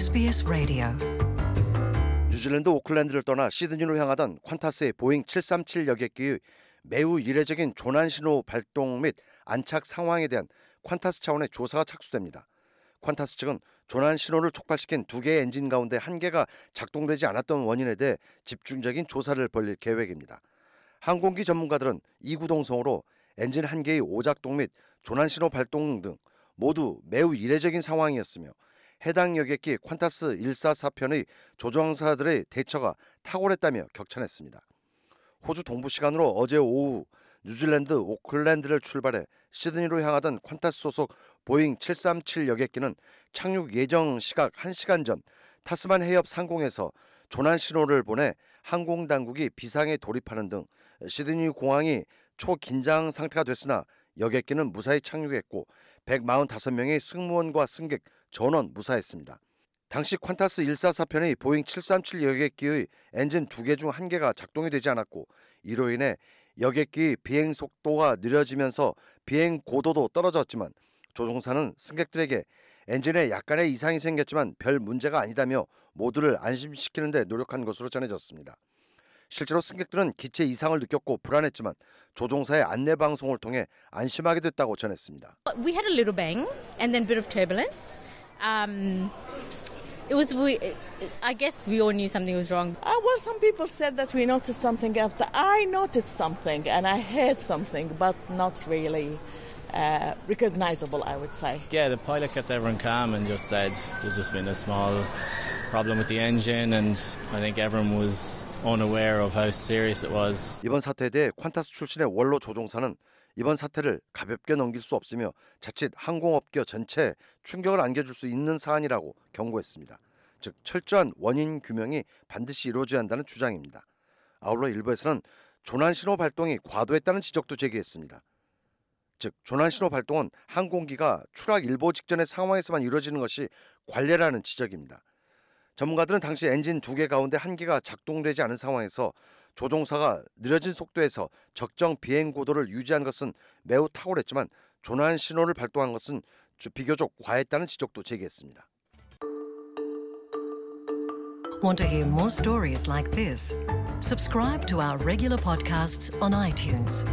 SBS Radio. 뉴질랜드 오클랜드를 떠나 시드니로 향하던 퀀타스의 보잉 737 여객기의 매우 이례적인 조난 신호 발동 및 안착 상황에 대한 퀀타스 차원의 조사가 착수됩니다. 퀀타스 측은 조난 신호를 촉발시킨 두 개의 엔진 가운데 한 개가 작동되지 않았던 원인에 대해 집중적인 조사를 벌릴 계획입니다. 항공기 전문가들은 이구동성으로 엔진 한 개의 오작동 및 조난 신호 발동 등 모두 매우 이례적인 상황이었으며 해당 여객기 퀀타스 144편의 조종사들의 대처가 탁월했다며 격찬했습니다. 호주 동부 시간으로 어제 오후 뉴질랜드 오클랜드를 출발해 시드니로 향하던 퀀타스 소속 보잉 737 여객기는 착륙 예정 시각 1시간 전 타스만 해협 상공에서 조난 신호를 보내 항공 당국이 비상에 돌입하는 등 시드니 공항이 초긴장 상태가 됐으나 여객기는 무사히 착륙했고 145명의 승무원과 승객 전원 무사했습니다. 당시 퀀타스 144편의 보잉 737 여객기의 엔진 두 개 중 한 개가 작동이 되지 않았고 이로 인해 여객기 비행 속도가 느려지면서 비행 고도도 떨어졌지만 조종사는 승객들에게 엔진에 약간의 이상이 생겼지만 별 문제가 아니다며 모두를 안심시키는 데 노력한 것으로 전해졌습니다. 실제로 승객들은 기체 이상을 느꼈고 불안했지만 조종사의 안내 방송을 통해 안심하게 됐다고 전했습니다. We had a little bang and then a bit of turbulence. Um, it was we. I guess we all knew something was wrong. Uh, well, some people said that we noticed something after. I noticed something and I heard something, but not really uh, recognizable, I would say. Yeah, the pilot kept everyone calm and just said there's just been a small problem with the engine, and I think everyone was unaware of how serious it was. 이번 사태에 대해 퀀타스 출신의 원로 조종사는 이번 사태를 가볍게 넘길 수 없으며 자칫 항공업계 전체에 충격을 안겨줄 수 있는 사안이라고 경고했습니다. 즉 철저한 원인 규명이 반드시 이루어져야 한다는 주장입니다. 아울러 일부에서는 조난 신호 발동이 과도했다는 지적도 제기했습니다. 즉 조난 신호 발동은 항공기가 추락 일보 직전의 상황에서만 이루어지는 것이 관례라는 지적입니다. 전문가들은 당시 엔진 두 개 가운데 한 개가 작동되지 않은 상황에서 조종사가 느려진 속도에서 적정 비행 고도를 유지한 것은 매우 탁월했지만 조난 신호를 발동한 것은 비교적 과했다는 지적도 제기했습니다. Want to hear more stories like this? Subscribe to our regular podcasts on iTunes.